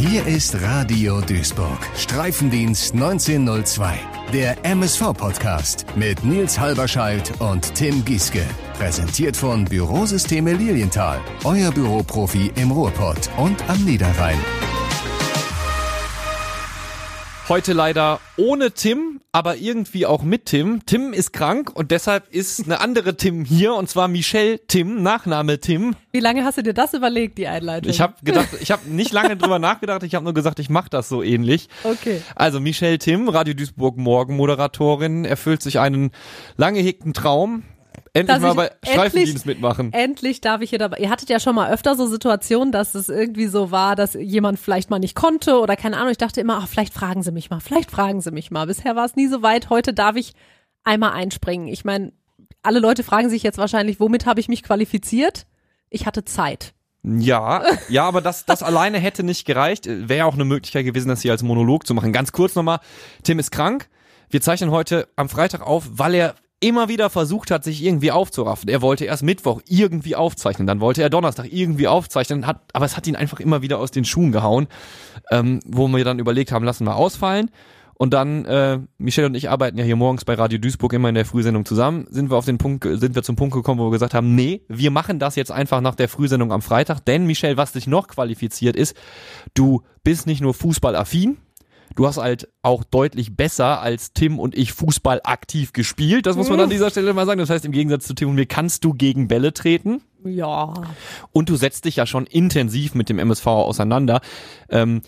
Hier ist Radio Duisburg, Streifendienst 1902, der MSV-Podcast mit Nils Halberscheidt und Tim Gieske. Präsentiert von Bürosysteme Lilienthal, euer Büroprofi im Ruhrpott und am Niederrhein. Heute leider ohne Tim, aber irgendwie auch mit Tim. Tim ist krank und deshalb ist eine andere Tim hier und zwar Michelle Tim, Nachname Tim. Wie lange hast du dir das überlegt, die Einleitung? Ich habe gedacht, ich habe nicht lange drüber nachgedacht, ich habe nur gesagt, ich mache das so ähnlich. Okay. Also Michelle Tim, Radio Duisburg Morgenmoderatorin, erfüllt sich einen lange hegten Traum. Endlich mal bei endlich- Streifendienst mitmachen. Endlich darf ich hier dabei. Ihr hattet ja schon mal öfter so Situationen, dass es irgendwie so war, dass jemand vielleicht mal nicht konnte oder keine Ahnung. Ich dachte immer, ach, vielleicht fragen sie mich mal, vielleicht fragen sie mich mal. Bisher war es nie so weit. Heute darf ich einmal einspringen. Ich meine, alle Leute fragen sich jetzt wahrscheinlich, womit habe ich mich qualifiziert? Ich hatte Zeit. Ja, ja, aber das, das alleine hätte nicht gereicht. Wäre auch eine Möglichkeit gewesen, das hier als Monolog zu machen. Ganz kurz nochmal, Tim ist krank. Wir zeichnen heute am Freitag auf, weil er immer wieder versucht hat, sich irgendwie aufzuraffen. Er wollte erst Mittwoch irgendwie aufzeichnen, dann wollte er Donnerstag irgendwie aufzeichnen, hat, aber es hat ihn einfach immer wieder aus den Schuhen gehauen, ähm, wo wir dann überlegt haben, lassen wir ausfallen. Und dann, äh, Michelle und ich arbeiten ja hier morgens bei Radio Duisburg immer in der Frühsendung zusammen, sind wir auf den Punkt, sind wir zum Punkt gekommen, wo wir gesagt haben, nee, wir machen das jetzt einfach nach der Frühsendung am Freitag, denn Michelle, was dich noch qualifiziert ist, du bist nicht nur fußballaffin, du hast halt auch deutlich besser als Tim und ich Fußball aktiv gespielt, das muss man an dieser Stelle mal sagen. Das heißt, im Gegensatz zu Tim und mir kannst du gegen Bälle treten. Ja. Und du setzt dich ja schon intensiv mit dem MSV auseinander. Ähm,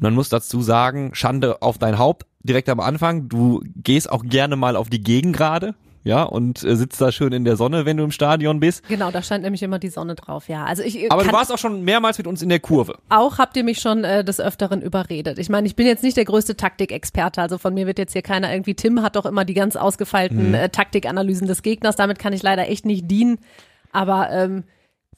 man muss dazu sagen, Schande auf dein Haupt direkt am Anfang. Du gehst auch gerne mal auf die Gegengrade, ja, und äh, sitzt da schön in der Sonne, wenn du im Stadion bist. Genau, da scheint nämlich immer die Sonne drauf. Ja, also ich Aber kann, du warst auch schon mehrmals mit uns in der Kurve. auch habt ihr mich schon äh, des Öfteren überredet. Ich meine, ich bin jetzt nicht der größte Taktikexperte, also von mir wird jetzt hier keiner irgendwie, Tim hat doch immer die ganz ausgefeilten Mhm. äh, Taktikanalysen des Gegners, damit kann ich leider echt nicht dienen. Aber ähm,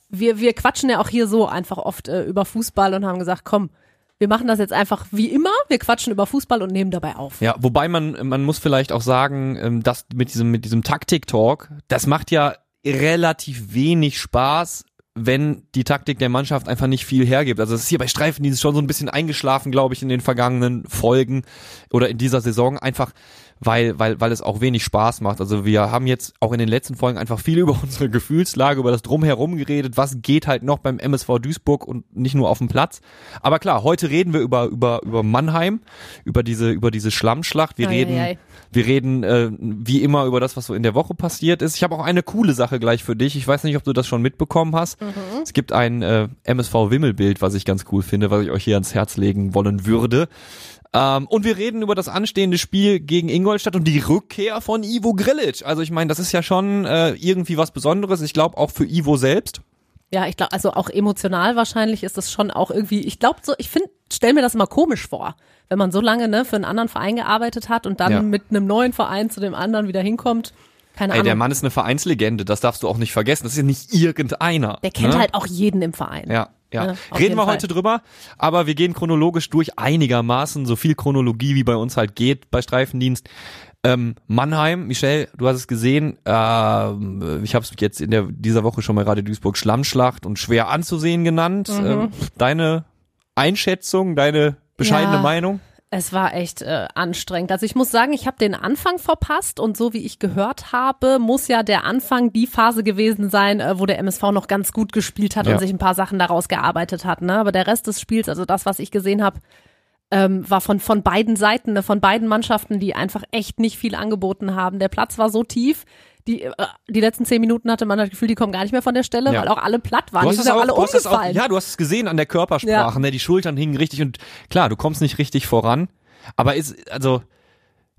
wir, wir quatschen ja auch hier so einfach oft äh, über Fußball und haben gesagt, komm, wir machen das jetzt einfach wie immer, wir quatschen über Fußball und nehmen dabei auf. Ja, wobei man, man muss vielleicht auch sagen, ähm, dass mit diesem, mit diesem Taktik-Talk, das macht ja relativ wenig Spaß, wenn die Taktik der Mannschaft einfach nicht viel hergibt. Also es ist hier bei Streifendienst schon so ein bisschen eingeschlafen, glaube ich, in den vergangenen Folgen oder in dieser Saison einfach, weil, weil, weil es auch wenig Spaß macht. Also wir haben jetzt auch in den letzten Folgen einfach viel über unsere Gefühlslage, über das Drumherum geredet, was geht halt noch beim MSV Duisburg und nicht nur auf dem Platz. Aber klar, heute reden wir über, über, über Mannheim, über diese, über diese Schlammschlacht. Wir Ei, ei, reden, ei. wir reden äh, wie immer über das, was so in der Woche passiert ist. Ich habe auch eine coole Sache gleich für dich. Ich weiß nicht, ob du das schon mitbekommen hast. Es gibt ein äh, MSV-Wimmelbild, was ich ganz cool finde, was ich euch hier ans Herz legen wollen würde. Ähm, und wir reden über das anstehende Spiel gegen Ingolstadt und die Rückkehr von Ivo Grilic. Also ich meine, das ist ja schon äh, irgendwie was Besonderes. Ich glaube auch für Ivo selbst. Ja, ich glaube, also auch emotional wahrscheinlich ist das schon auch irgendwie, ich glaube so, ich finde, stell mir das immer komisch vor, wenn man so lange ne, für einen anderen Verein gearbeitet hat und dann Ja. mit einem neuen Verein zu dem anderen wieder hinkommt. Keine Ey, Ahnung. der Mann ist eine Vereinslegende, das darfst du auch nicht vergessen. Das ist ja nicht irgendeiner. der kennt ne? halt auch jeden im Verein. Ja, ja. Ja, Reden wir Fall. heute drüber, aber wir gehen chronologisch durch einigermaßen, so viel Chronologie wie bei uns halt geht bei Streifendienst. Ähm, Mannheim, Michelle, du hast es gesehen, ähm, ich habe es jetzt in der, dieser Woche schon mal Radio Duisburg Schlammschlacht und schwer anzusehen genannt. Mhm. Ähm, deine Einschätzung, deine bescheidene Ja. Meinung? Es war echt äh, anstrengend. Also ich muss sagen, ich habe den Anfang verpasst und so wie ich gehört habe, muss ja der Anfang die Phase gewesen sein, äh, wo der MSV noch ganz gut gespielt hat Ja. und sich ein paar Sachen daraus gearbeitet hat. Ne? Aber der Rest des Spiels, also das, was ich gesehen habe, ähm, war von, von beiden Seiten, ne, von beiden Mannschaften, die einfach echt nicht viel angeboten haben. Der Platz war so tief, die, äh, die letzten zehn Minuten hatte man das Gefühl, die kommen gar nicht mehr von der Stelle, Ja. weil auch alle platt waren. Du Die hast, sind es auch alle du hast es auch, umgefallen. ja, du hast es gesehen an der Körpersprache, Ja. ne? Die Schultern hingen richtig und klar, du kommst nicht richtig voran, aber ist, also,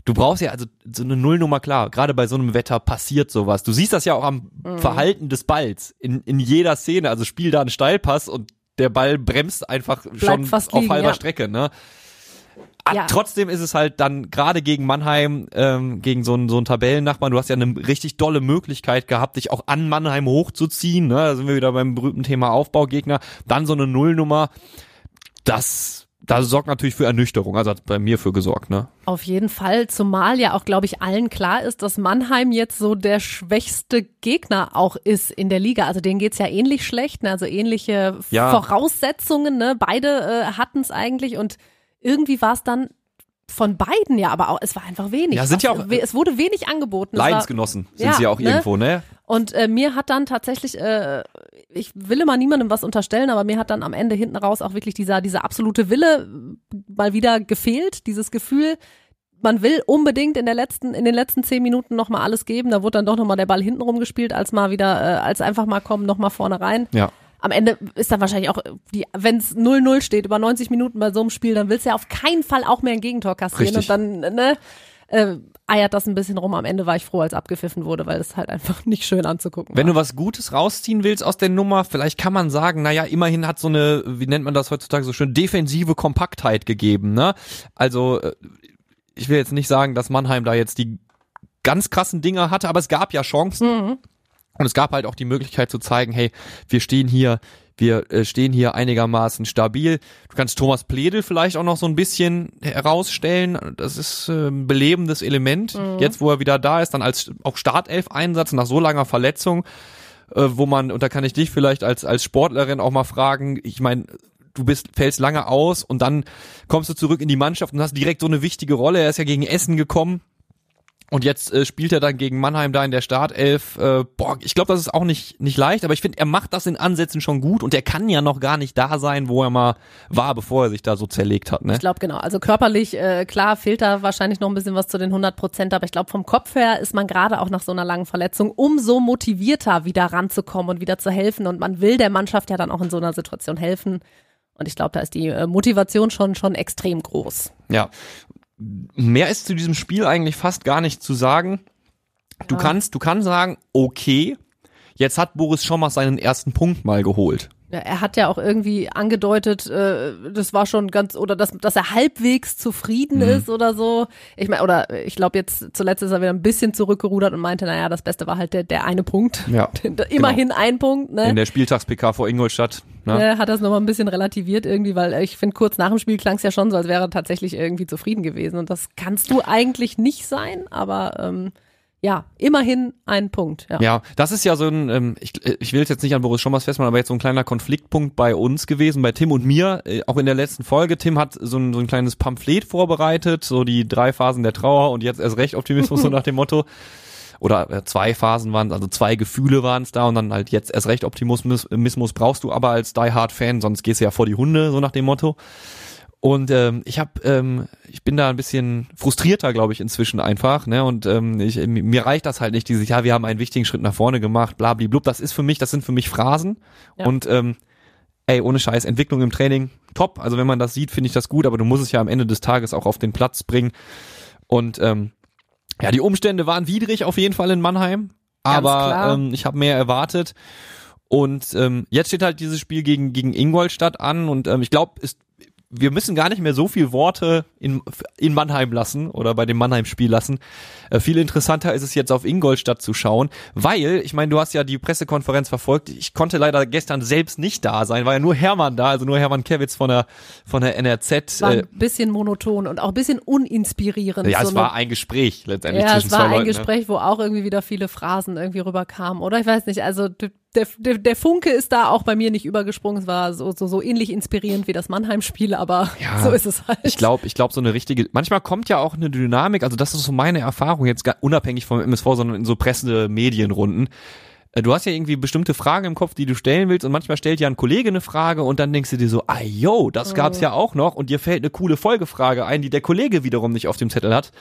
du brauchst ja, also, so eine Nullnummer, klar, gerade bei so einem Wetter passiert sowas. Du siehst das ja auch am Mhm. Verhalten des Balls in, in jeder Szene, also spiel da einen Steilpass und der Ball bremst einfach schon fast auf liegen, halber ja. Strecke, ne? Ja. Trotzdem ist es halt dann gerade gegen Mannheim, ähm, gegen so einen, so einen Tabellennachbarn, du hast ja eine richtig dolle Möglichkeit gehabt, dich auch an Mannheim hochzuziehen. Ne? Da sind wir wieder beim berühmten Thema Aufbaugegner. Dann so eine Nullnummer. Das das sorgt natürlich für Ernüchterung, also hat bei mir für gesorgt, ne? Auf jeden Fall, zumal ja auch, glaube ich, allen klar ist, dass Mannheim jetzt so der schwächste Gegner auch ist in der Liga. Also denen geht's ja ähnlich schlecht, ne? also ähnliche Ja. Voraussetzungen, ne? Beide äh, hatten es eigentlich und irgendwie war es dann von beiden ja, aber auch, es war einfach wenig. Ja, sind ja Was- auch- es wurde wenig angeboten. Es war- Leidensgenossen sind Ja, sie ja auch ne? irgendwo, ne? Und äh, mir hat dann tatsächlich, äh, ich will immer niemandem was unterstellen, aber mir hat dann am Ende hinten raus auch wirklich dieser, dieser absolute Wille äh, mal wieder gefehlt, dieses Gefühl, man will unbedingt in der letzten, in den letzten zehn Minuten nochmal alles geben. Da wurde dann doch nochmal der Ball hinten rumgespielt, als mal wieder, äh, als einfach mal kommen, nochmal vorne rein. Ja. Am Ende ist dann wahrscheinlich auch, die, wenn es 0-0 steht, über 90 Minuten bei so einem Spiel, dann willst du ja auf keinen Fall auch mehr ein Gegentor kassieren. Richtig. Und dann, ne, äh, eiert das ein bisschen rum. Am Ende war ich froh, als abgepfiffen wurde, weil es halt einfach nicht schön anzugucken Wenn war. du was Gutes rausziehen willst aus der Nummer, vielleicht kann man sagen, naja, immerhin hat so eine, wie nennt man das heutzutage so schön, defensive Kompaktheit gegeben, ne? Also, äh, ich will jetzt nicht sagen, dass Mannheim da jetzt die ganz krassen Dinger hatte, aber es gab ja Chancen. Mhm. Und es gab halt auch die Möglichkeit zu zeigen, hey, wir stehen hier, wir äh, stehen hier einigermaßen stabil. Du kannst Thomas Pledel vielleicht auch noch so ein bisschen herausstellen. Das ist äh, ein belebendes Element. Jetzt, wo er wieder da ist, dann als auch Startelf-Einsatz nach so langer Verletzung, äh, wo man, und da kann ich dich vielleicht als, als Sportlerin auch mal fragen, ich meine, du bist, fällst lange aus und dann kommst du zurück in die Mannschaft und hast direkt so eine wichtige Rolle. Er ist ja gegen Essen gekommen. Und jetzt äh, spielt er dann gegen Mannheim da in der Startelf. Äh, boah, ich glaube, das ist auch nicht nicht leicht, aber ich finde, er macht das in Ansätzen schon gut und er kann ja noch gar nicht da sein, wo er mal war, bevor er sich da so zerlegt hat. Ne? Ich glaube, genau. Also körperlich, äh, klar, fehlt da wahrscheinlich noch ein bisschen was zu den 100 Prozent, aber ich glaube, vom Kopf her ist man gerade auch nach so einer langen Verletzung umso motivierter, wieder ranzukommen und wieder zu helfen. Und man will der Mannschaft ja dann auch in so einer Situation helfen. Und ich glaube, da ist die äh, Motivation schon, schon extrem groß. Ja. Mehr ist zu diesem Spiel eigentlich fast gar nicht zu sagen. Du Ja. kannst, du kannst sagen, okay, jetzt hat Boris Schommers seinen ersten Punkt mal geholt. Ja, er hat ja auch irgendwie angedeutet, äh, das war schon ganz, oder dass, dass er halbwegs zufrieden Mhm. ist oder so. Ich meine, oder ich glaube, jetzt zuletzt ist er wieder ein bisschen zurückgerudert und meinte, naja, das Beste war halt der, der eine Punkt. Ja, Immerhin ein Punkt, ne? In der Spieltags-PK vor Ingolstadt. Ne? Ne, hat das nochmal ein bisschen relativiert irgendwie, weil ich finde, kurz nach dem Spiel klang es ja schon so, als wäre er tatsächlich irgendwie zufrieden gewesen. Und das kannst du eigentlich nicht sein, aber ähm, ja, immerhin ein Punkt. Ja. Ja, das ist ja so ein, ähm, ich, ich will es jetzt nicht an Boris Schommers festmachen, aber jetzt so ein kleiner Konfliktpunkt bei uns gewesen, bei Tim und mir, äh, auch in der letzten Folge. Tim hat so ein, so ein kleines Pamphlet vorbereitet, so die drei Phasen der Trauer und jetzt erst recht Optimismus, so nach dem Motto. Oder äh, zwei Phasen waren also zwei Gefühle waren es da und dann halt jetzt erst recht Optimismus brauchst du aber als Die Hard Fan, sonst gehst du ja vor die Hunde, so nach dem Motto. Und ähm, ich habe, ähm, ich bin da ein bisschen frustrierter, glaube ich, inzwischen einfach. Ne? Und ähm, ich, mir reicht das halt nicht, dieses, ja, wir haben einen wichtigen Schritt nach vorne gemacht, blablablub. Das ist für mich, das sind für mich Phrasen. Ja. Und ähm, ey, ohne Scheiß, Entwicklung im Training, top. Also wenn man das sieht, finde ich das gut, aber du musst es ja am Ende des Tages auch auf den Platz bringen. Und ähm, ja, die Umstände waren widrig auf jeden Fall in Mannheim, aber ähm, ich habe mehr erwartet. Und ähm, jetzt steht halt dieses Spiel gegen, gegen Ingolstadt an und ähm, ich glaube, wir müssen gar nicht mehr so viel Worte in, in Mannheim lassen oder bei dem Mannheim-Spiel lassen. Äh, viel interessanter ist es jetzt auf Ingolstadt zu schauen, weil, ich meine, du hast ja die Pressekonferenz verfolgt. Ich konnte leider gestern selbst nicht da sein, war ja nur Hermann da, also nur Hermann Kevitz von der, von der NRZ. War Äh, ein bisschen monoton und auch ein bisschen uninspirierend. ja, so es war ein Gespräch letztendlich ja, zwischen es war zwei ein Leuten. ne? Gespräch, wo auch irgendwie wieder viele Phrasen irgendwie rüberkamen. Oder ich weiß nicht, also der, der, der Funke ist da auch bei mir nicht übergesprungen. Es war so, so, so ähnlich inspirierend wie das Mannheim-Spiel, aber Ja, so ist es halt. Ich glaube, ich glaube, so eine richtige. Manchmal kommt ja auch eine Dynamik. Also das ist so meine Erfahrung jetzt gar unabhängig vom MSV, sondern in so pressende Medienrunden. Äh, Du hast ja irgendwie bestimmte Fragen im Kopf, die du stellen willst und manchmal stellt ja ein Kollege eine Frage und dann denkst du dir so, ah yo, das gab's ja auch noch und dir fällt eine coole Folgefrage ein, die der Kollege wiederum nicht auf dem Zettel hat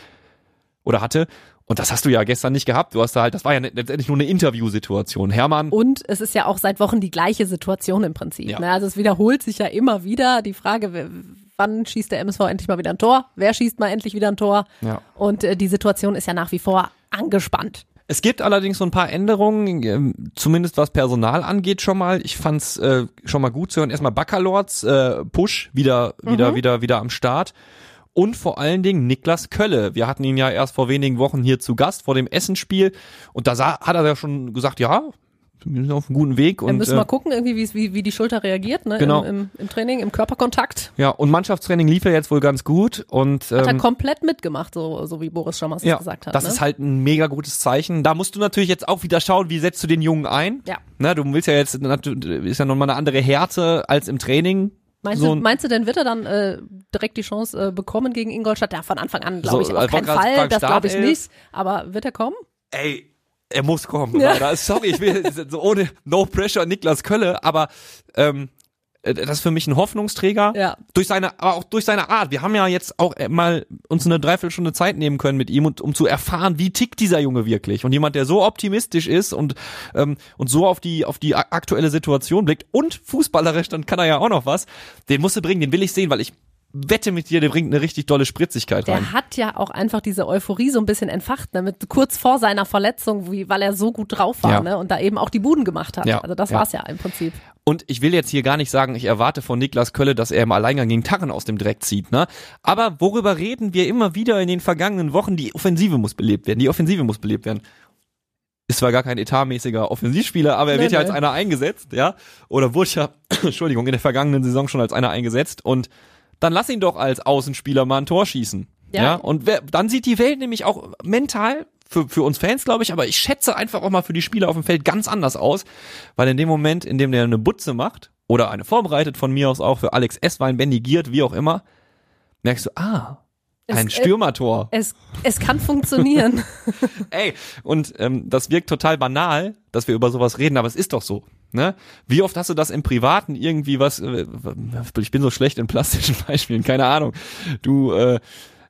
oder hatte und das hast du ja gestern nicht gehabt. Du hast da halt, das war ja letztendlich nur eine Interviewsituation. Hermann, Und es ist ja auch seit Wochen die gleiche Situation im Prinzip. Ja. Ne? Also es wiederholt sich ja immer wieder die Frage, wann schießt der MSV endlich mal wieder ein Tor? Wer schießt mal endlich wieder ein Tor? Ja. Und äh, die Situation ist ja nach wie vor angespannt. Es gibt allerdings so ein paar Änderungen, ähm, zumindest was Personal angeht schon mal. Ich fand's äh, schon mal gut zu hören. Erstmal Baccalords äh, Push wieder, wieder, wieder, wieder am Start. Und vor allen Dingen Niklas Kölle. Wir hatten ihn ja erst vor wenigen Wochen hier zu Gast vor dem Essenspiel. Und da sah, hat er ja schon gesagt, ja, wir sind auf einem guten Weg. Wir müssen äh, mal gucken, irgendwie, wie, wie, die Schulter reagiert, ne? Genau. Im, im, Im Training, im Körperkontakt. ja, und Mannschaftstraining lief ja jetzt wohl ganz gut. Und Hat er ähm, komplett mitgemacht, so, so wie Boris Schommers es ja, gesagt hat. das ne? ist halt ein mega gutes Zeichen. Da musst du natürlich jetzt auch wieder schauen, wie setzt du den Jungen ein. Ja. Ne, du willst ja jetzt, ist ja nochmal eine andere Härte als im Training. Meinst, so du, ein- meinst du denn, wird er dann äh, direkt die Chance äh, bekommen gegen Ingolstadt? Ja, von Anfang an glaube So, ich auf keinen Fall, das glaube ich nicht. Aber wird er kommen? Ey, er muss kommen. Ja. Sorry, ich will so ohne No Pressure Niklas Kölle, aber ähm, äh, das ist für mich ein Hoffnungsträger. Ja. Durch seine, aber auch durch seine Art. Wir haben ja jetzt auch äh, mal uns eine Dreiviertelstunde Zeit nehmen können mit ihm, und, um zu erfahren, wie tickt dieser Junge wirklich. Und jemand, der so optimistisch ist und ähm, und so auf die auf die aktuelle Situation blickt und fußballerisch, dann kann er ja auch noch was. Den musst du bringen, den will ich sehen, weil ich wette mit dir, der bringt eine richtig dolle Spritzigkeit rein. Der hat ja auch einfach diese Euphorie so ein bisschen entfacht, ne? mit, kurz vor seiner Verletzung, wie, weil er so gut drauf war Ja. ne? und da eben auch die Buden gemacht hat. Ja, Also das ja. war's ja im Prinzip. Und ich will jetzt hier gar nicht sagen, ich erwarte von Niklas Kölle, dass er im Alleingang gegen Tarren aus dem Dreck zieht, ne? Aber worüber reden wir immer wieder in den vergangenen Wochen? Die Offensive muss belebt werden. Die Offensive muss belebt werden. Ist zwar gar kein etatmäßiger Offensivspieler, aber er Nee, wird ja nee. als einer eingesetzt, ja? Oder wurde ja, Entschuldigung, in der vergangenen Saison schon als einer eingesetzt und dann lass ihn doch als Außenspieler mal ein Tor schießen. Ja. Ja. Und wer, dann sieht die Welt nämlich auch mental für, für uns Fans, glaube ich, aber ich schätze einfach auch mal für die Spieler auf dem Feld ganz anders aus, weil in dem Moment, in dem der eine Butze macht oder eine vorbereitet von mir aus auch für Alex Esswein, Benny Giert, wie auch immer, merkst du, ah, ein Es- äh, Stürmertor. Es, es kann funktionieren. Ey, und ähm, das wirkt total banal, dass wir über sowas reden, aber es ist doch so. Ne? Wie oft hast du das im Privaten irgendwie was, äh, ich bin so schlecht in plastischen Beispielen, keine Ahnung. Du äh,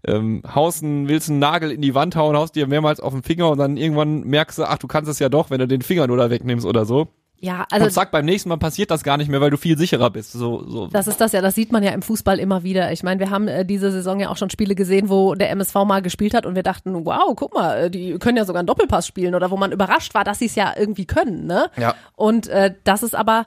ähm, haust einen, willst einen Nagel in die Wand hauen, haust dir mehrmals auf den Finger und dann irgendwann merkst du, ach, du kannst es ja doch, wenn du den Finger nur da wegnimmst oder so. Ja, und also zack, beim nächsten Mal passiert das gar nicht mehr, weil du viel sicherer bist. So, so. Das ist das ja, das sieht man ja im Fußball immer wieder. Ich meine, wir haben äh, diese Saison ja auch schon Spiele gesehen, wo der MSV mal gespielt hat und wir dachten, wow, guck mal, äh, die können ja sogar einen Doppelpass spielen oder wo man überrascht war, dass sie es ja irgendwie können, ne? Ja. Und äh, das ist aber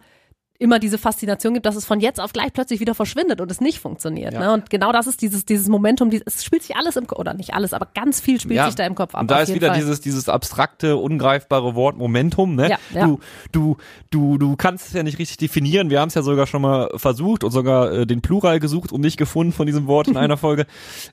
immer diese Faszination gibt, dass es von jetzt auf gleich plötzlich wieder verschwindet und es nicht funktioniert. Ja. Ne? Und genau das ist dieses, dieses Momentum, dieses, es spielt sich alles im Kopf, oder nicht alles, aber ganz viel spielt Ja. sich da im Kopf ab. Und da ist wieder Fall. dieses, dieses abstrakte, ungreifbare Wort Momentum, ne? Ja, ja. Du, du, du, du kannst es ja nicht richtig definieren. Wir haben es ja sogar schon mal versucht und sogar äh, den Plural gesucht und nicht gefunden von diesem Wort in einer Folge.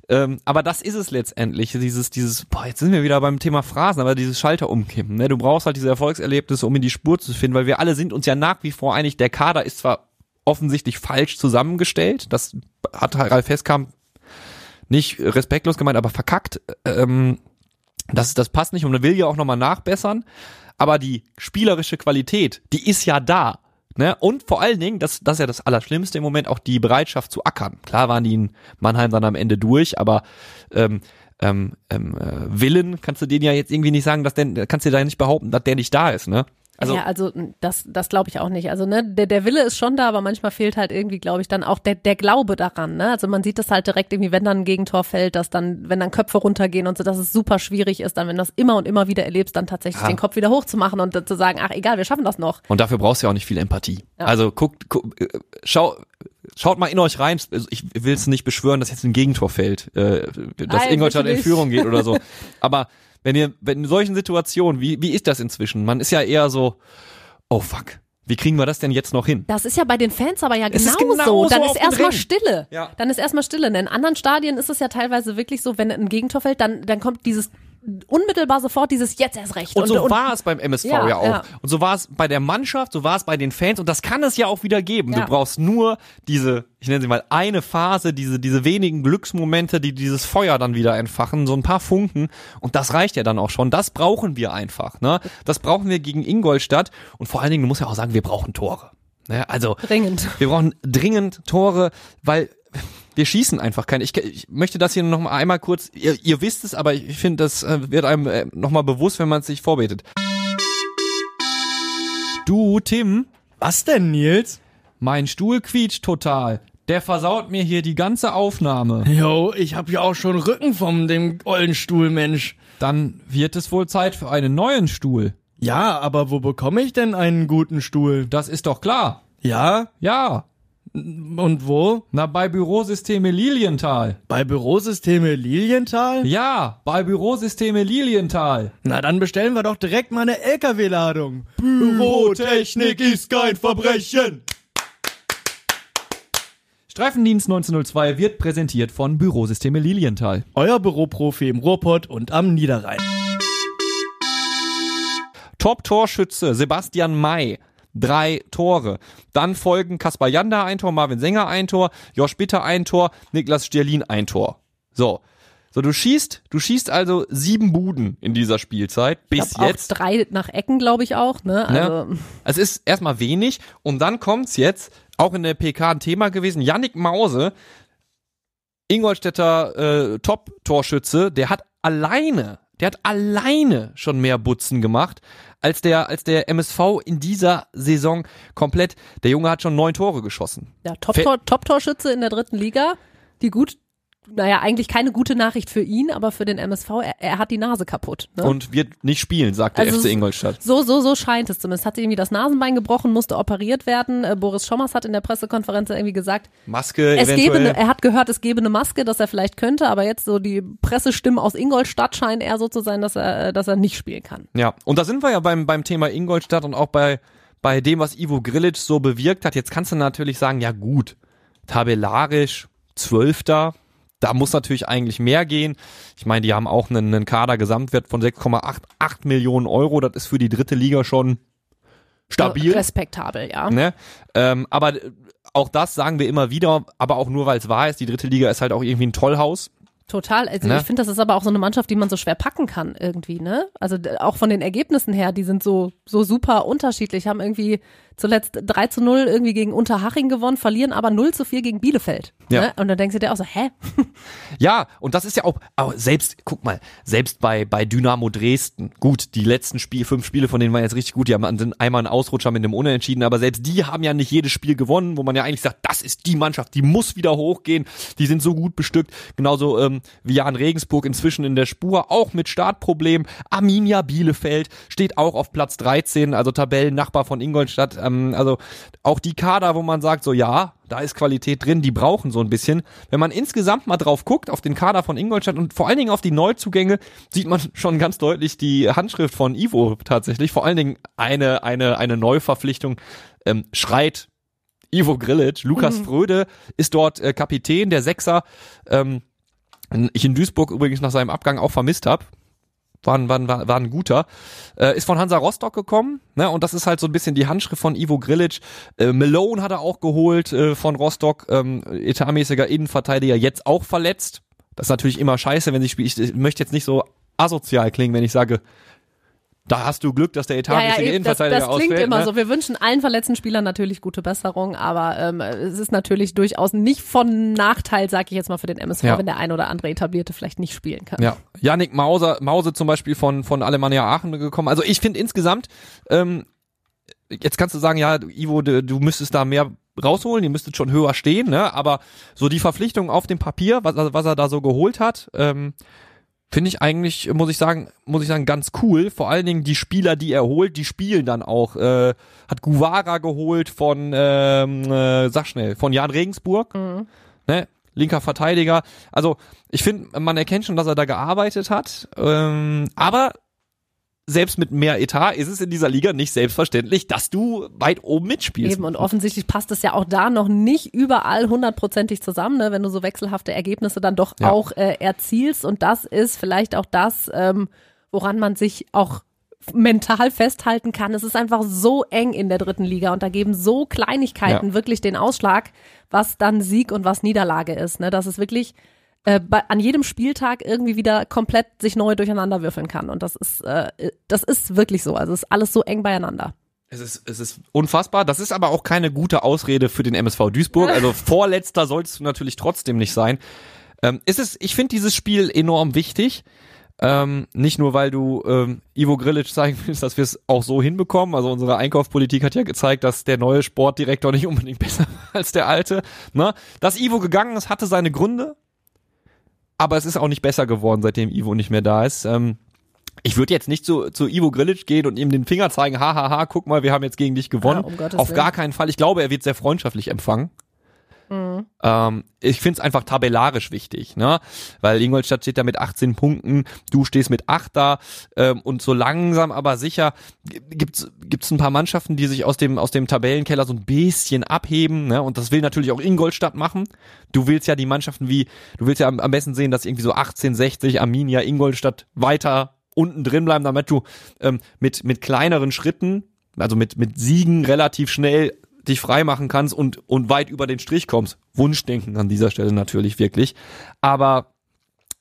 Ähm, aber das ist es letztendlich. Dieses, dieses, boah, jetzt sind wir wieder beim Thema Phrasen, aber dieses Schalter umkippen. Ne? Du brauchst halt diese Erfolgserlebnisse, um in die Spur zu finden, weil wir alle sind uns ja nach wie vor einig, der Kader ist zwar offensichtlich falsch zusammengestellt. Das hat Ralf Heskamp nicht respektlos gemeint, aber verkackt. Ähm, das, das passt nicht und man will ja auch nochmal nachbessern. Aber die spielerische Qualität, die ist ja da. Ne? Und vor allen Dingen, das, das ist ja das Allerschlimmste im Moment, auch die Bereitschaft zu ackern. Klar waren die in Mannheim dann am Ende durch, aber ähm, ähm, ähm, äh, Willen kannst du denen ja jetzt irgendwie nicht sagen, dass der, kannst du da nicht behaupten, dass der nicht da ist, ne? Also, ja, also das, das glaube ich auch nicht. Also ne, der, der Wille ist schon da, aber manchmal fehlt halt irgendwie, glaube ich, dann auch der, der Glaube daran. Ne? Also man sieht das halt direkt irgendwie, wenn dann ein Gegentor fällt, dass dann, wenn dann Köpfe runtergehen und so, dass es super schwierig ist, dann wenn du das immer und immer wieder erlebst, dann tatsächlich Ja. den Kopf wieder hochzumachen und zu sagen, ach egal, wir schaffen das noch. Und dafür brauchst du ja auch nicht viel Empathie. Ja. Also guckt, guckt äh, schau, schaut mal in euch rein. Also ich will es nicht beschwören, dass jetzt ein Gegentor fällt, äh, dass Ingolstadt in. Führung geht oder so. Aber wenn ihr, wenn in solchen Situationen, wie, wie ist das inzwischen? Man ist ja eher so, oh fuck, wie kriegen wir das denn jetzt noch hin? Das ist ja bei den Fans aber ja genauso. genauso dann auf ist erstmal. Stille. Ja. Dann ist erstmal Stille. In anderen Stadien ist es ja teilweise wirklich so, wenn ein Gegentor fällt, dann, dann kommt dieses unmittelbar sofort dieses jetzt erst recht. Und so war es beim MSV ja, Ja, auch. ja. Und so war es bei der Mannschaft, so war es bei den Fans und das kann es ja auch wieder geben. Ja. Du brauchst nur diese, ich nenne sie mal eine Phase, diese, diese wenigen Glücksmomente, die dieses Feuer dann wieder entfachen, so ein paar Funken und das reicht ja dann auch schon. Das brauchen wir einfach, ne? Das brauchen wir gegen Ingolstadt und vor allen Dingen, du musst ja auch sagen, wir brauchen Tore. Ne? Also, Dringend. wir brauchen dringend Tore, weil wir schießen einfach keine. Ich, ich möchte das hier noch mal einmal kurz. Ihr, ihr wisst es, aber ich finde, das äh, wird einem äh, noch mal bewusst, wenn man es sich vorbetet. Du, Tim, Was denn, Nils? mein Stuhl quietscht total. Der versaut mir hier die ganze Aufnahme. Jo, ich hab ja auch schon Rücken vom dem ollen Stuhl, Mensch. Dann wird es wohl Zeit für einen neuen Stuhl. Ja, aber wo bekomme ich denn einen guten Stuhl? Das ist doch klar. Ja? Ja. Und wo? Na, bei Bürosysteme Lilienthal. Bei Bürosysteme Lilienthal? Ja, bei Bürosysteme Lilienthal. Na, dann bestellen wir doch direkt mal eine LKW-Ladung. Bürotechnik ist kein Verbrechen. Streifendienst 1902 wird präsentiert von Bürosysteme Lilienthal. Euer Büroprofi im Ruhrpott und am Niederrhein. Top-Torschütze Sebastian May. Drei Tore. Dann folgen Kaspar Janda ein Tor, Marvin Sänger ein Tor, Josh Bitter ein Tor, Niklas Stierlin ein Tor. So. So, du schießt, du schießt also sieben Buden in dieser Spielzeit bis Glaub jetzt. Auch drei nach Ecken, glaube ich auch, ne? Also, Ne? Es ist erstmal wenig und dann kommt's jetzt, auch in der PK ein Thema gewesen, Yannick Mause, Ingolstädter äh, Top-Torschütze, der hat alleine, der hat alleine schon mehr Butzen gemacht, als der, als der MSV in dieser Saison komplett. Der Junge hat schon neun Tore geschossen. ja, Top-Tor- Top-Torschütze in der dritten Liga, die gut, naja, eigentlich keine gute Nachricht für ihn, aber für den MSV, er, er hat die Nase kaputt. Ne? Und wird nicht spielen, sagt der Also FC Ingolstadt. So, so, so scheint es zumindest. Hat irgendwie das Nasenbein gebrochen, musste operiert werden. Äh, Boris Schommers hat in der Pressekonferenz irgendwie gesagt, Maske es gebe eventuell. eine, er hat gehört, es gebe eine Maske, dass er vielleicht könnte, aber jetzt so die Pressestimmen aus Ingolstadt scheinen eher so zu sein, dass er, äh, dass er nicht spielen kann. Ja, und da sind wir ja beim, beim Thema Ingolstadt und auch bei, bei dem, was Ivo Grilic so bewirkt hat. Jetzt kannst du natürlich sagen, ja gut, tabellarisch, Zwölfter, da muss natürlich eigentlich mehr gehen. Ich meine, die haben auch einen, einen Kader-Gesamtwert von 6,88 Millionen Euro. Das ist für die dritte Liga schon stabil. Respektabel, ja. Ne? Ähm, aber äh, auch das sagen wir immer wieder, aber auch nur, weil es wahr ist. Die dritte Liga ist halt auch irgendwie ein Tollhaus. Total. Also Ne? ich finde, das ist aber auch so eine Mannschaft, die man so schwer packen kann irgendwie, ne? Also auch von den Ergebnissen her, die sind so, so super unterschiedlich, haben irgendwie zuletzt 3 zu 0 irgendwie gegen Unterhaching gewonnen, verlieren aber 0 zu 4 gegen Bielefeld. Ja. Ne? Und dann denkst du dir auch so, hä? Ja, und das ist ja auch, aber selbst, guck mal, selbst bei, bei Dynamo Dresden, gut, die letzten Spiel, fünf Spiele von denen waren jetzt richtig gut, die haben einmal einen Ausrutscher mit einem Unentschieden, aber selbst die haben ja nicht jedes Spiel gewonnen, wo man ja eigentlich sagt, das ist die Mannschaft, die muss wieder hochgehen, die sind so gut bestückt, genauso ähm, wie Jan Regensburg inzwischen in der Spur, auch mit Startproblemen, Arminia Bielefeld steht auch auf Platz 13, also Tabellennachbar von Ingolstadt, ähm, also auch die Kader, wo man sagt, so ja, da ist Qualität drin, die brauchen so ein bisschen. Wenn man insgesamt mal drauf guckt, auf den Kader von Ingolstadt und vor allen Dingen auf die Neuzugänge, sieht man schon ganz deutlich die Handschrift von Ivo tatsächlich. Vor allen Dingen eine, eine, eine Neuverpflichtung ähm, schreit Ivo Grilic. Lukas Fröde ist dort äh, Kapitän, der Sechser. Ähm, ich in Duisburg übrigens nach seinem Abgang auch vermisst habe. War ein, war, ein, war ein guter. Äh, ist von Hansa Rostock gekommen, ne? Und das ist halt so ein bisschen die Handschrift von Ivo Grilic. Äh, Malone hat er auch geholt äh, von Rostock, ähm, etatmäßiger Innenverteidiger, jetzt auch verletzt. Das ist natürlich immer scheiße, wenn sie spielt. Ich, ich möchte jetzt nicht so asozial klingen, wenn ich sage, da hast du Glück, dass der Ja, etatmäßige ja, eben, das, Innenverteidiger das klingt ausfällt. immer ne? so. Wir wünschen allen verletzten Spielern natürlich gute Besserung, aber ähm, es ist natürlich durchaus nicht von Nachteil, sag ich jetzt mal, für den MSV, Ja. wenn der ein oder andere Etablierte vielleicht nicht spielen kann. Ja, Yannick Mauser, Mause zum Beispiel von, von Alemannia Aachen gekommen. Also ich finde insgesamt, ähm, jetzt kannst du sagen, ja, Ivo, du, du müsstest da mehr rausholen, ihr müsstet schon höher stehen, ne? Aber so die Verpflichtung auf dem Papier, was, was er da so geholt hat, ähm, finde ich eigentlich, muss ich sagen, muss ich sagen, ganz cool. Vor allen Dingen die Spieler, die er holt, die spielen dann auch. Äh, hat Guvara geholt von, ähm, äh, sag schnell, von Jan Regensburg, ne? Linker Verteidiger. Also ich finde, man erkennt schon, dass er da gearbeitet hat. Ähm, aber selbst mit mehr Etat ist es in dieser Liga nicht selbstverständlich, dass du weit oben mitspielst. Eben, und offensichtlich passt es ja auch da noch nicht überall hundertprozentig zusammen, ne, wenn du so wechselhafte Ergebnisse dann doch Ja. auch äh, erzielst. Und das ist vielleicht auch das, ähm, woran man sich auch mental festhalten kann. Es ist einfach so eng in der dritten Liga und da geben so Kleinigkeiten Ja. wirklich den Ausschlag, was dann Sieg und was Niederlage ist. Ne? Das ist wirklich äh, bei, an jedem Spieltag irgendwie wieder komplett sich neu durcheinander würfeln kann. Und das ist, äh, das ist wirklich so. Also es ist alles so eng beieinander. Es ist, es ist unfassbar. Das ist aber auch keine gute Ausrede für den MSV Duisburg. Also vorletzter solltest du natürlich trotzdem nicht sein. Ähm, ist es, ich finde dieses Spiel enorm wichtig. Ähm, nicht nur, weil du ähm, Ivo Grilic zeigen willst, dass wir es auch so hinbekommen. Also unsere Einkaufspolitik hat ja gezeigt, dass der neue Sportdirektor nicht unbedingt besser war als der alte. Ne? Dass Ivo gegangen ist, hatte seine Gründe. Aber es ist auch nicht besser geworden, seitdem Ivo nicht mehr da ist. Ähm, ich würde jetzt nicht zu, zu Ivo Grilic gehen und ihm den Finger zeigen, hahaha, guck mal, wir haben jetzt gegen dich gewonnen. Ja, um Auf Willen. gar keinen Fall. Ich glaube, er wird sehr freundschaftlich empfangen. Ähm, ich finde es einfach tabellarisch wichtig, ne? Weil Ingolstadt steht da mit 18 Punkten, du stehst mit 8 da ähm, und so langsam aber sicher gibt's gibt's ein paar Mannschaften, die sich aus dem aus dem Tabellenkeller so ein bisschen abheben, ne? Und das will natürlich auch Ingolstadt machen. Du willst ja die Mannschaften wie, du willst ja am, am besten sehen, dass irgendwie so 18, 60, Arminia, Ingolstadt weiter unten drin bleiben, damit du ähm, mit mit kleineren Schritten also mit, mit Siegen relativ schnell dich frei machen kannst und, und weit über den Strich kommst. Wunschdenken an dieser Stelle natürlich wirklich. Aber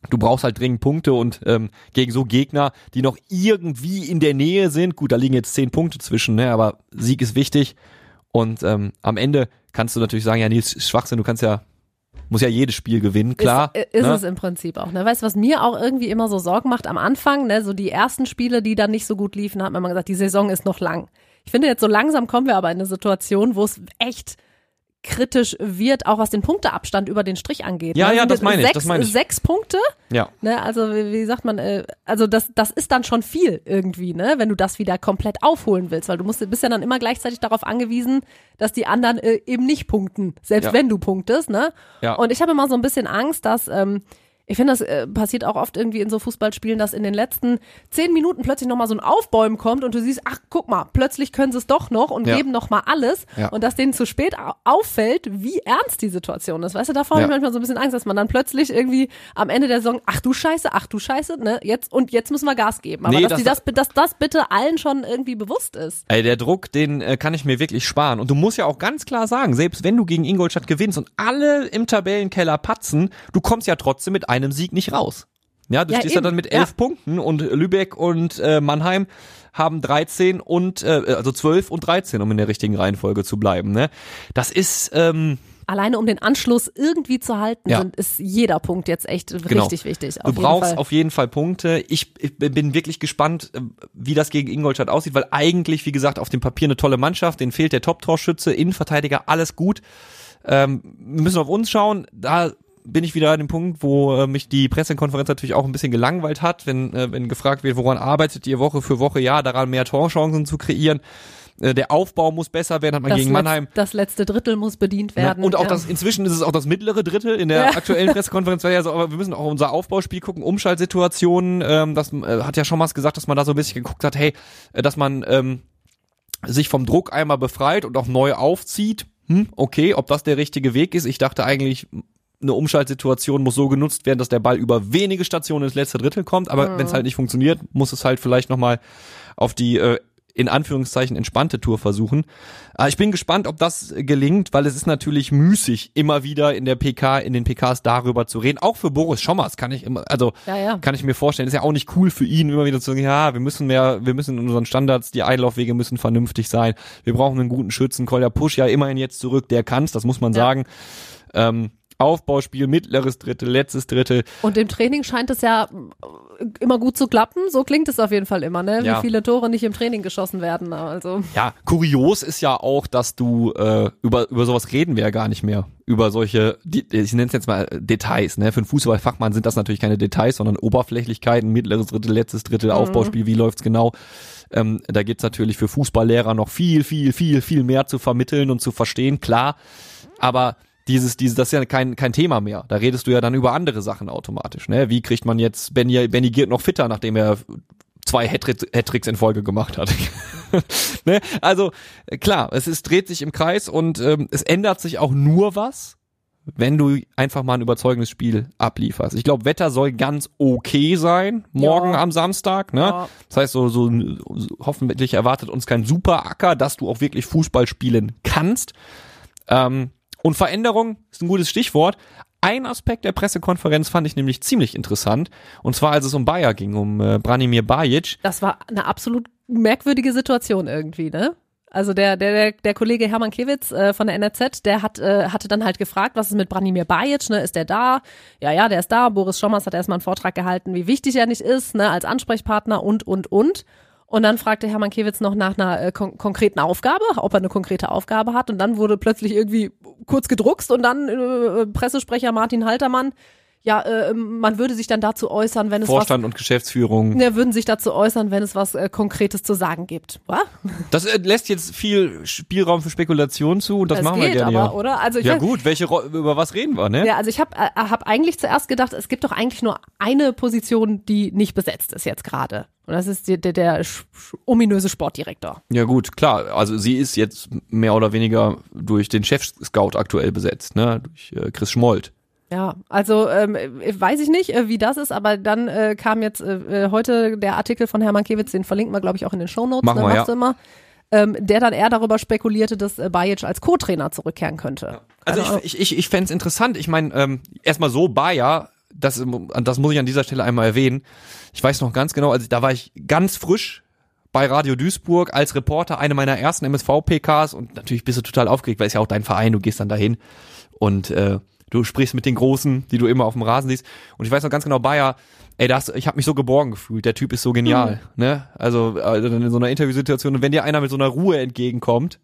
du brauchst halt dringend Punkte und ähm, gegen so Gegner, die noch irgendwie in der Nähe sind, gut, da liegen jetzt zehn Punkte zwischen, ne, aber Sieg ist wichtig. Und ähm, am Ende kannst du natürlich sagen, ja, nee, ist Schwachsinn, du kannst ja, muss ja jedes Spiel gewinnen, klar. Ist, ist ne? es im Prinzip auch, ne? Weißt du, was mir auch irgendwie immer so Sorgen macht am Anfang, ne? So die ersten Spiele, die dann nicht so gut liefen, hat man immer gesagt, die Saison ist noch lang. Ich finde jetzt so langsam kommen wir aber in eine Situation, wo es echt kritisch wird, auch was den Punkteabstand über den Strich angeht. Ja, ne? ja, Sind das meine ich, Sechs, das meine ich. sechs Punkte, Ja. ne? Also wie, wie sagt man, äh, also das, das ist dann schon viel irgendwie, ne? Wenn du das wieder komplett aufholen willst, weil du musst, bist ja dann immer gleichzeitig darauf angewiesen, dass die anderen äh, eben nicht punkten, selbst Ja. wenn du punktest, ne? Ja. Und ich habe immer so ein bisschen Angst, dass ähm, ich finde, das äh, passiert auch oft irgendwie in so Fußballspielen, dass in den letzten zehn Minuten plötzlich nochmal so ein Aufbäumen kommt und du siehst, ach, guck mal, plötzlich können sie es doch noch und Ja. geben nochmal alles Ja. und dass denen zu spät au- auffällt, wie ernst die Situation ist. Weißt du, davor habe Ja. ich manchmal so ein bisschen Angst, dass man dann plötzlich irgendwie am Ende der Saison, ach du Scheiße, ach du Scheiße, ne, jetzt und jetzt müssen wir Gas geben. Aber Nee, dass, das- die das, dass das bitte allen schon irgendwie bewusst ist. Ey, der Druck, den äh, kann ich mir wirklich sparen. Und du musst ja auch ganz klar sagen, selbst wenn du gegen Ingolstadt gewinnst und alle im Tabellenkeller patzen, du kommst ja trotzdem mit einem Sieg nicht raus. Ja, du Ja, stehst ja eben. dann mit elf Ja. Punkten und Lübeck und äh, Mannheim haben 13 und äh, also 12 und 13, um in der richtigen Reihenfolge zu bleiben. Ne? Das ist ähm, Alleine um den Anschluss irgendwie zu halten, Ja. sind, ist jeder Punkt jetzt echt Genau. richtig wichtig. Du brauchst Fall. auf jeden Fall Punkte. Ich, ich bin wirklich gespannt, äh, wie das gegen Ingolstadt aussieht, weil eigentlich, wie gesagt, auf dem Papier eine tolle Mannschaft, denen fehlt der Top-Torschütze, Innenverteidiger, alles gut. Ähm, wir müssen auf uns schauen. Da bin ich wieder an dem Punkt, wo äh, mich die Pressekonferenz natürlich auch ein bisschen gelangweilt hat, wenn, äh, wenn gefragt wird, woran arbeitet ihr Woche für Woche, ja, daran mehr Torchancen zu kreieren. Äh, der Aufbau muss besser werden, hat man das, gegen Mannheim. Das letzte Drittel muss bedient werden. Und auch ja. das, inzwischen ist es auch das mittlere Drittel. In der Ja. aktuellen Pressekonferenz war ja so, aber wir müssen auch unser Aufbauspiel gucken, Umschaltsituationen. Ähm, das äh, hat ja schon mal gesagt, dass man da so ein bisschen geguckt hat, hey, äh, dass man ähm, sich vom Druck einmal befreit und auch neu aufzieht. Hm, okay, ob das der richtige Weg ist. Ich dachte eigentlich, eine Umschaltsituation muss so genutzt werden, dass der Ball über wenige Stationen ins letzte Drittel kommt. Aber wenn es halt nicht funktioniert, muss es halt vielleicht nochmal auf die äh, in Anführungszeichen entspannte Tour versuchen. Aber ich bin gespannt, ob das gelingt, weil es ist natürlich müßig, immer wieder in der PK, in den PKs darüber zu reden. Auch für Boris Schommers kann ich immer, also Ja, ja. kann ich mir vorstellen, ist ja auch nicht cool für ihn, immer wieder zu sagen, ja, wir müssen mehr, wir müssen in unseren Standards, die Einlaufwege müssen vernünftig sein. Wir brauchen einen guten Schützen. Kolja Pusch ja immerhin jetzt zurück, der kann's, das muss man Ja. sagen. Ähm, Aufbauspiel, mittleres Drittel, letztes Drittel. Und im Training scheint es ja äh, immer gut zu klappen. So klingt es auf jeden Fall immer, ne? Ja. Wie viele Tore nicht im Training geschossen werden. Also Ja, kurios ist ja auch, dass du äh, über über sowas reden wir ja gar nicht mehr. Über solche, die- ich nenne es jetzt mal äh, Details. Ne? Für einen Fußballfachmann sind das natürlich keine Details, sondern Oberflächlichkeiten, mittleres Drittel, letztes Drittel, Aufbauspiel, wie läuft's genau. Ähm, da gibt's natürlich für Fußballlehrer noch viel, viel, viel, viel mehr zu vermitteln und zu verstehen, klar. Aber dieses, dieses, das ist ja kein, kein Thema mehr. Da redest du ja dann über andere Sachen automatisch. Ne? Wie kriegt man jetzt Benny, Benny Giert noch fitter, nachdem er zwei Hattricks Hattricks in Folge gemacht hat? ne? Also klar, es ist, dreht sich im Kreis und ähm, es ändert sich auch nur was, wenn du einfach mal ein überzeugendes Spiel ablieferst. Ich glaube, Wetter soll ganz okay sein, morgen Ja. am Samstag. Ne? Ja. Das heißt, so, so, so hoffentlich erwartet uns kein Superacker, dass du auch wirklich Fußball spielen kannst. Ähm, und Veränderung ist ein gutes Stichwort. Ein Aspekt der Pressekonferenz fand ich nämlich ziemlich interessant. Und zwar, als es um Bayer ging, um äh, Branimir Bajic. das war eine absolut merkwürdige Situation irgendwie, ne? Also der, der, der, Kollege Hermann Kewitz äh, von der NRZ, der hat, äh, hatte dann halt gefragt, was ist mit Branimir Bajic, ne? Ist der da? Ja, ja, der ist da. Boris Schommers hat erstmal einen Vortrag gehalten, wie wichtig er nicht ist, ne, als Ansprechpartner und, und, und. Und dann fragte Hermann Kewitz noch nach einer äh, kon konkreten Aufgabe, ob er eine konkrete Aufgabe hat. Und dann wurde plötzlich irgendwie kurz gedruckst und dann äh, Pressesprecher Martin Haltermann, ja, äh, man würde sich dann dazu äußern, wenn es Vorstand und Geschäftsführung. was, ne, würden sich dazu äußern, wenn es was äh, Konkretes zu sagen gibt. Was? Das äh, lässt jetzt viel Spielraum für Spekulation zu und das, machen wir geht gerne. aber, ja. oder? Also ja gut, welche über was reden wir, ne? Ja, also ich habe äh, hab eigentlich zuerst gedacht, es gibt doch eigentlich nur eine Position, die nicht besetzt ist jetzt gerade. Und das ist der, der sch- ominöse Sportdirektor. Ja gut, klar. Also sie ist jetzt mehr oder weniger durch den Chef-Scout aktuell besetzt, ne? Durch äh, Chris Schmold. Ja, also ähm, äh, weiß ich nicht, äh, wie das ist, aber dann äh, kam jetzt äh, äh, heute der Artikel von Hermann Kewitz, den verlinken wir, glaube ich, auch in den Shownotes, Machen ne, wir, machst ja. du immer, ähm, der dann eher darüber spekulierte, dass äh, Bajic als Co-Trainer zurückkehren könnte. Also Keine ich, ich, ich, ich fände interessant. Ich meine, ähm, erstmal so, Bayer, das, das muss ich an dieser Stelle einmal erwähnen. Ich weiß noch ganz genau, also da war ich ganz frisch bei Radio Duisburg als Reporter, eine meiner ersten MSV-PKs und natürlich bist du total aufgeregt, weil es ja auch dein Verein, du gehst dann dahin und äh, du sprichst mit den Großen, die du immer auf dem Rasen siehst. Und ich weiß noch ganz genau, Bayer, ey, das, ich habe mich so geborgen gefühlt, der Typ ist so genial, ne? Also dann in so einer Interviewsituation und wenn dir einer mit so einer Ruhe entgegenkommt,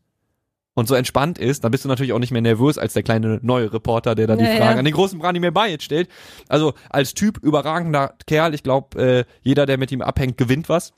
und so entspannt ist, dann bist du natürlich auch nicht mehr nervös als der kleine neue Reporter, der dann die Ja, Fragen ja. an den großen Branimir Bajic stellt. Also als Typ überragender Kerl, ich glaube, äh, jeder, der mit ihm abhängt, gewinnt was.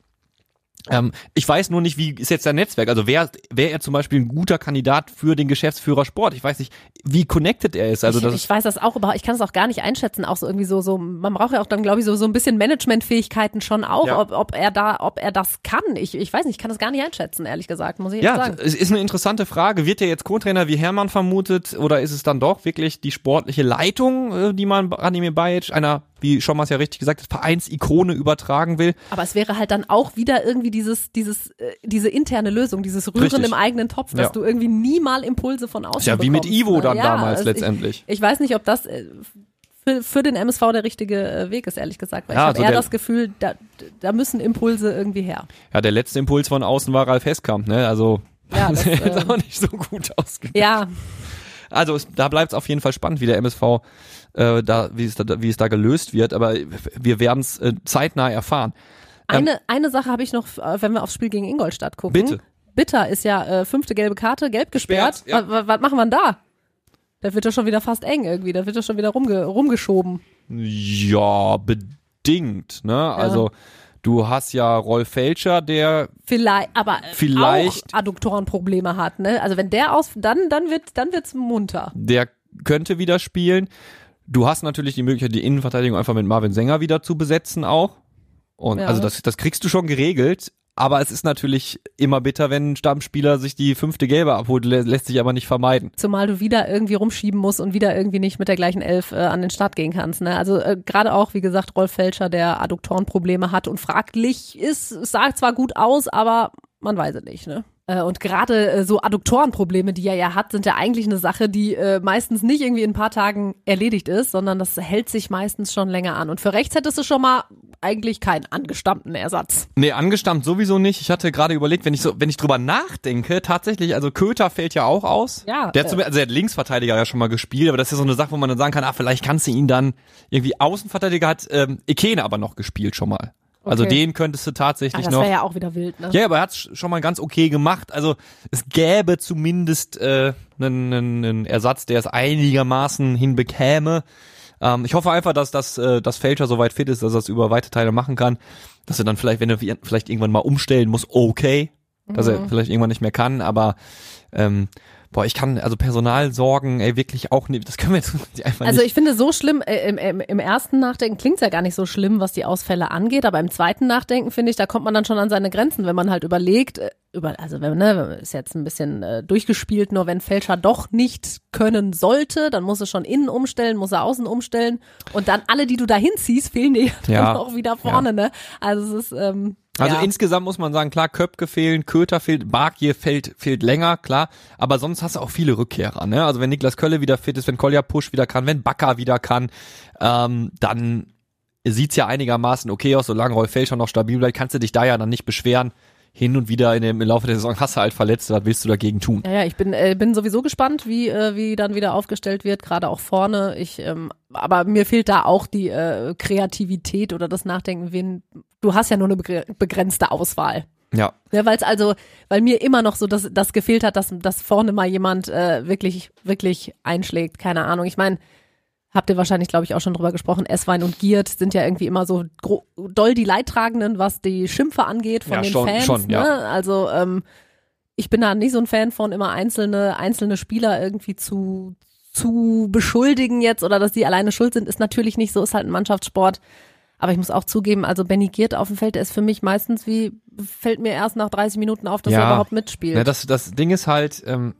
Ähm, ich weiß nur nicht, wie ist jetzt sein Netzwerk? Also wäre wär er zum Beispiel ein guter Kandidat für den Geschäftsführer Sport? Ich weiß nicht, wie connected er ist. Also ich, das ich weiß das auch, aber ich kann es auch gar nicht einschätzen. Auch so irgendwie so, so, man braucht ja auch dann, glaube ich, so, so ein bisschen Managementfähigkeiten schon auch, Ja. ob, ob er da, ob er das kann. Ich, ich weiß nicht, ich kann das gar nicht einschätzen, ehrlich gesagt, muss ich jetzt ja, sagen. es ist eine interessante Frage. Wird er jetzt Co-Trainer wie Hermann vermutet oder ist es dann doch wirklich die sportliche Leitung, äh, die man Branimir Bajic, einer, wie Schommers ja richtig gesagt hat, Vereinsikone übertragen will? Aber es wäre halt dann auch wieder irgendwie dieses, dieses, äh, diese interne Lösung, dieses Rühren Richtig. im eigenen Topf, dass Ja. du irgendwie nie mal Impulse von außen ja wie mit bekommst, Ivo ne? dann Ja, damals also letztendlich. Ich, ich weiß nicht, ob das äh, für, für den MSV der richtige äh, Weg ist, ehrlich gesagt. Weil Ja, ich habe also eher das Gefühl, da, da müssen Impulse irgendwie her. Ja, der letzte Impuls von außen war Ralf Heskamp, ne? Also Ja, das das, ist ähm, auch nicht so gut ausgegangen. Ja, Also es, da bleibt es auf jeden Fall spannend, wie der MSV äh, da, wie es da, wie es da gelöst wird. Aber wir werden es äh, zeitnah erfahren. eine, eine Sache habe ich noch, äh, wenn wir aufs Spiel gegen Ingolstadt gucken. Bitte. Bitter ist ja äh, fünfte gelbe Karte, gelb gesperrt. Gesperrt, ja. Was, machen wir denn da? Da wird doch schon wieder fast eng irgendwie, da wird doch schon wieder rumge rumgeschoben. Ja, bedingt. Ne? Also du hast ja Rolf Felscher, der Vielleicht, aber Vielleicht- auch Adduktorenprobleme hat, ne? Also wenn der aus, dann, dann wird, dann wird's munter. der könnte wieder spielen. Du hast natürlich die Möglichkeit, die Innenverteidigung einfach mit Marvin Sänger wieder zu besetzen auch. Und Ja. also das, das kriegst du schon geregelt. Aber es ist natürlich immer bitter, wenn ein Stammspieler sich die fünfte Gelbe abholt, lä lässt sich aber nicht vermeiden. Zumal du wieder irgendwie rumschieben musst und wieder irgendwie nicht mit der gleichen Elf äh, an den Start gehen kannst. Ne? Also äh, gerade auch, wie gesagt, Rolf Felscher, der Adduktorenprobleme hat und fraglich ist, es sah zwar gut aus, aber man weiß es nicht. Ne? Äh, Und gerade äh, so Adduktorenprobleme, die er ja hat, sind ja eigentlich eine Sache, die äh, meistens nicht irgendwie in ein paar Tagen erledigt ist, sondern das hält sich meistens schon länger an. Und für rechts hättest du schon mal eigentlich keinen angestammten Ersatz. Nee, angestammt sowieso nicht. Ich hatte gerade überlegt, wenn ich so, wenn ich drüber nachdenke, tatsächlich, also Köter fällt ja auch aus. Ja, Der hat, zum, also der hat Linksverteidiger ja schon mal gespielt, aber das ist ja so eine Sache, wo man dann sagen kann, ah, vielleicht kannst du ihn dann irgendwie Außenverteidiger hat ähm, Ekene aber noch gespielt schon mal. Also Okay. den könntest du Ah, tatsächlich das noch. wäre ja auch wieder wild, ne? Ja, aber er hat's schon mal ganz okay gemacht. Also es gäbe zumindest äh, einen, einen, Ersatz, der es einigermaßen hinbekäme. Ähm, ich hoffe einfach, dass das äh, dass Fälscher so weit fit ist, dass er es über weite Teile machen kann. Dass er dann vielleicht, wenn er vielleicht irgendwann mal umstellen muss, okay. Dass Mhm. er vielleicht irgendwann nicht mehr kann, aber ähm, boah, ich kann also Personalsorgen, ey, wirklich auch nicht. Das können wir jetzt einfach Also nicht. ich finde so schlimm, äh, im, im, im ersten Nachdenken klingt's ja gar nicht so schlimm, was die Ausfälle angeht, aber im zweiten Nachdenken finde ich, da kommt man dann schon an seine Grenzen, wenn man halt überlegt, äh, über, also wenn, ne, ist jetzt ein bisschen äh, durchgespielt, nur wenn Fälscher doch nicht können sollte, dann muss er schon innen umstellen, muss er außen umstellen und dann alle, die du da hinziehst, fehlen dir Ja. dann auch wieder vorne, ne? Also es ist, ähm, Also ja. insgesamt muss man sagen, klar, Köpke fehlen, Köter fehlt, Bargier fehlt, fehlt länger, klar. Aber sonst hast du auch viele Rückkehrer, ne? Also wenn Niklas Kölle wieder fit ist, wenn Kolja Pusch wieder kann, wenn Bakker wieder kann, ähm, dann sieht's ja einigermaßen okay aus, solange Rolf Felscher noch stabil bleibt, kannst du dich da ja dann nicht beschweren. Hin und wieder in dem, im Laufe der Saison hast du halt verletzt, was willst du dagegen tun? Ja, ja, ich bin, äh, bin sowieso gespannt, wie, äh, wie dann wieder aufgestellt wird, gerade auch vorne. Ich, ähm, aber mir fehlt da auch die äh, Kreativität oder das Nachdenken, wen, du hast ja nur eine begre- begrenzte Auswahl. Ja. Ja, weil es also, weil mir immer noch so das, das gefehlt hat, dass, dass vorne mal jemand äh, wirklich, wirklich einschlägt. Keine Ahnung. Ich meine, habt ihr wahrscheinlich, glaube ich, auch schon drüber gesprochen, Esswein und Giert sind ja irgendwie immer so doll die Leidtragenden, was die Schimpfe angeht von Ja, den schon- Fans. schon, ja. ne? Also ähm, ich bin da nicht so ein Fan von, immer einzelne, einzelne Spieler irgendwie zu, zu beschuldigen jetzt oder dass die alleine schuld sind, ist natürlich nicht so, ist halt ein Mannschaftssport. Aber ich muss auch zugeben, also Benny Giert auf dem Feld, der ist für mich meistens wie, fällt mir erst nach 30 Minuten auf, dass Ja. er überhaupt mitspielt. Ne, das, das Ding ist halt, ähm,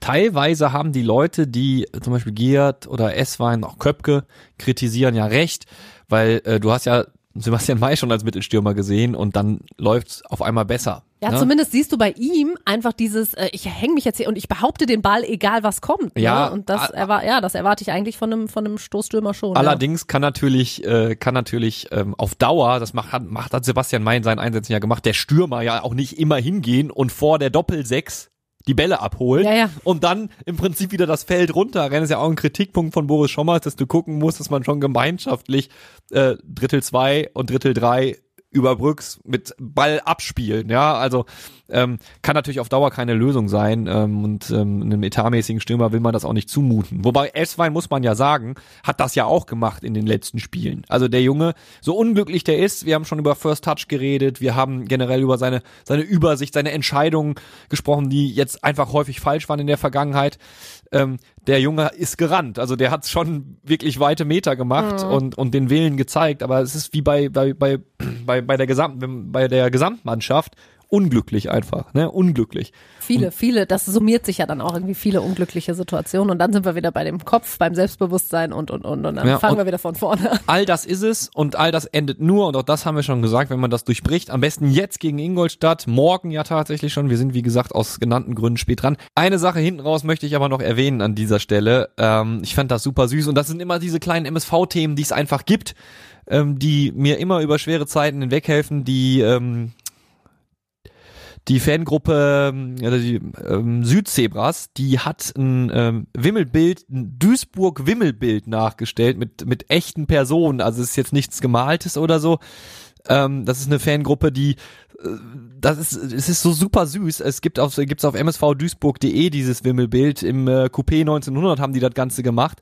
teilweise haben die Leute, die zum Beispiel Giert oder Esswein, auch Köpke, kritisieren ja recht, weil äh, du hast ja Sebastian May schon als Mittelstürmer gesehen und dann läuft's auf einmal besser. Ja, ne? zumindest siehst du bei ihm einfach dieses, äh, ich hänge mich jetzt hier und ich behaupte den Ball, egal was kommt. Ja, ne? und das erwar ja, das erwarte ich eigentlich von einem von einem Stoßstürmer schon. Allerdings kann natürlich, äh, kann natürlich ähm, auf Dauer, das macht, hat, macht hat Sebastian May in seinen Einsätzen ja gemacht, der Stürmer ja auch nicht immer hingehen und vor der Doppelsechs die Bälle abholen Ja, ja. und dann im Prinzip wieder das Feld runterrennen. Das ist ja auch ein Kritikpunkt von Boris Schommers, dass du gucken musst, dass man schon gemeinschaftlich äh, Drittel zwei und Drittel drei überbrückst mit Ball abspielen, ja, also ähm, kann natürlich auf Dauer keine Lösung sein ähm, und ähm, einem etatmäßigen Stürmer will man das auch nicht zumuten. Wobei Esswein, muss man ja sagen, hat das ja auch gemacht in den letzten Spielen. Also der Junge, so unglücklich der ist, wir haben schon über First Touch geredet, wir haben generell über seine, seine Übersicht, seine Entscheidungen gesprochen, die jetzt einfach häufig falsch waren in der Vergangenheit. Ähm, der Junge ist gerannt, also der hat schon wirklich weite Meter gemacht und, und den Willen gezeigt, aber es ist wie bei, bei, bei, bei, bei der Gesamt, bei der Gesamtmannschaft unglücklich einfach, ne, unglücklich. viele, viele, das summiert sich ja dann auch irgendwie viele unglückliche Situationen und dann sind wir wieder bei dem Kopf, beim Selbstbewusstsein und und und und dann Ja, fangen und- wir wieder von vorne an. All das ist es und all das endet nur, und auch das haben wir schon gesagt, wenn man das durchbricht, am besten jetzt gegen Ingolstadt, morgen ja tatsächlich schon, wir sind wie gesagt aus genannten Gründen spät dran. Eine Sache hinten raus möchte ich aber noch erwähnen an dieser Stelle, ähm, ich fand das super süß und das sind immer diese kleinen MSV-Themen, die es einfach gibt, ähm, die mir immer über schwere Zeiten hinweghelfen, die ähm, die Fangruppe also die, ähm, Südzebras, die hat ein ähm, Wimmelbild, ein Duisburg-Wimmelbild nachgestellt mit, mit echten Personen. Also es ist jetzt nichts Gemaltes oder so. Ähm, das ist eine Fangruppe, die äh, das ist, es ist so super süß. Es gibt auf, gibt's auf msvduisburg.de dieses Wimmelbild. Im äh, Coupé 1900 haben die das Ganze gemacht.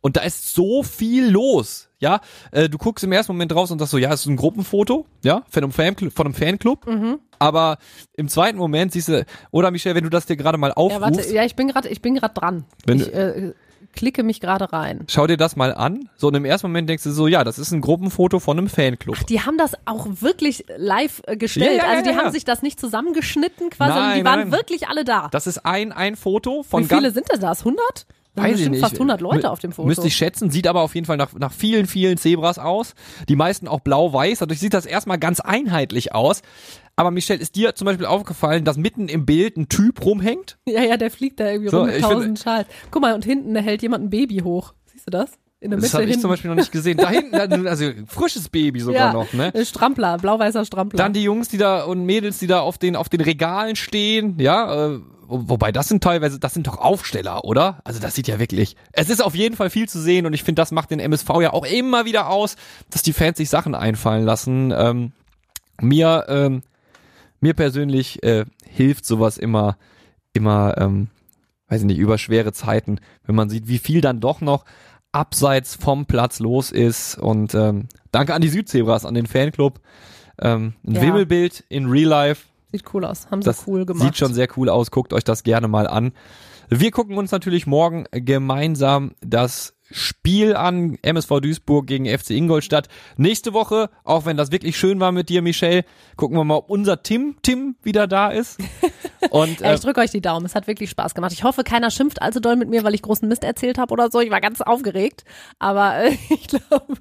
Und da ist so viel los. Ja, äh, du guckst im ersten Moment raus und sagst so, ja, es ist ein Gruppenfoto, ja, von einem, Fanclub, von einem Fanclub. Aber im zweiten Moment siehst du, oder Michelle, wenn du das dir gerade mal Ja, aufrufst, warte, ja, ich bin gerade, ich bin gerade dran. Wenn ich äh, klicke mich gerade rein. schau dir das mal an. So, und im ersten Moment denkst du so, ja, das ist ein Gruppenfoto von einem Fanclub. Die haben das auch wirklich live äh, gestellt. Ja, ja, also die ja, haben sich das nicht zusammengeschnitten quasi, sondern Nein, die waren nein. wirklich alle da. Das ist ein, ein Foto von Wie viele sind denn das? 100? Da sind Weiß ich nicht. fast 100 Leute auf dem Foto. Müsste ich schätzen, sieht aber auf jeden Fall nach, nach vielen, vielen Zebras aus. Die meisten auch blau-weiß. Dadurch sieht das erstmal ganz einheitlich aus. Aber Michelle, ist dir zum Beispiel aufgefallen, dass mitten im Bild ein Typ rumhängt? Ja, ja, der fliegt da irgendwie So, rum mit tausend Schals. Guck mal, und hinten hält jemand ein Baby hoch. Siehst du das? In der Das Mitte habe ich zum Beispiel noch nicht gesehen. Da hinten, also frisches Baby sogar ja, noch, ne? äh, Strampler, blau-weißer Strampler. Dann die Jungs, die da und Mädels, die da auf den auf den Regalen stehen, ja, äh, wobei das sind teilweise, das sind doch Aufsteller, oder? Also das sieht ja wirklich. Es ist auf jeden Fall viel zu sehen und ich finde, das macht den MSV ja auch immer wieder aus, dass die Fans sich Sachen einfallen lassen. Ähm, mir ähm, mir persönlich äh, hilft sowas immer immer ähm, weiß ich nicht über schwere Zeiten, wenn man sieht, wie viel dann doch noch abseits vom Platz los ist und ähm, danke an die Südzebras, an den Fanclub. Ähm, ein Ja. Wimmelbild in Real Life. Sieht cool aus. Haben sie Das cool gemacht. sieht schon sehr cool aus. Guckt euch das gerne mal an. Wir gucken uns natürlich morgen gemeinsam das Spiel an MSV Duisburg gegen FC Ingolstadt. Nächste Woche, auch wenn das wirklich schön war mit dir, Michelle, gucken wir mal, ob unser Tim Tim wieder da ist. Und Ja, äh, ich drücke euch die Daumen. Es hat wirklich Spaß gemacht. Ich hoffe, keiner schimpft allzu doll mit mir, weil ich großen Mist erzählt habe oder so. Ich war ganz aufgeregt. Aber äh, ich glaube,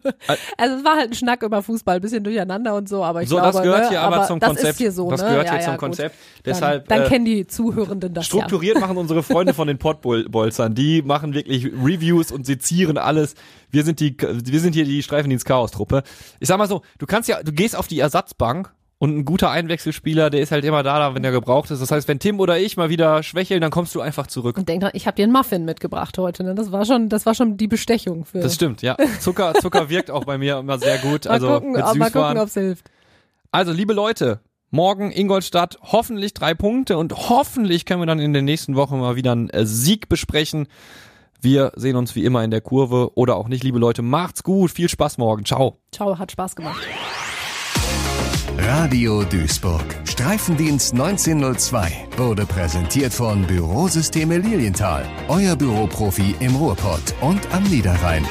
also es war halt ein Schnack über Fußball, bisschen durcheinander und so. Aber ich so, glaube, das gehört ne, hier aber, zum das Konzept. Ist hier so, das ne? gehört ja, hier ja, zum gut. Konzept. Dann, Deshalb dann äh, kennen die Zuhörenden das ja. Strukturiert machen unsere Freunde von den Pottbolzern. Die machen wirklich Reviews und sezieren alles. Wir sind die, wir sind hier die Streifendienst-Chaos-Truppe. Ich sag mal so, du kannst ja, du gehst auf die Ersatzbank und ein guter Einwechselspieler, der ist halt immer da, wenn er gebraucht ist. Das heißt, wenn Tim oder ich mal wieder schwächeln, dann kommst du einfach zurück. Und denk dran, ich habe dir einen Muffin mitgebracht heute. Ne? Das war schon, das war schon die Bestechung für. Das stimmt, ja. Zucker, Zucker wirkt auch bei mir immer sehr gut. mal Also gucken, mit mal gucken, ob's hilft. Also, liebe Leute, morgen Ingolstadt, hoffentlich drei Punkte und hoffentlich können wir dann in der nächsten Woche mal wieder einen äh, Sieg besprechen. Wir sehen uns wie immer in der Kurve oder auch nicht, liebe Leute. Macht's gut, viel Spaß morgen. Ciao. Ciao, hat Spaß gemacht. Radio Duisburg. Streifendienst 1902 wurde präsentiert von Bürosysteme Lilienthal. Euer Büroprofi im Ruhrpott und am Niederrhein.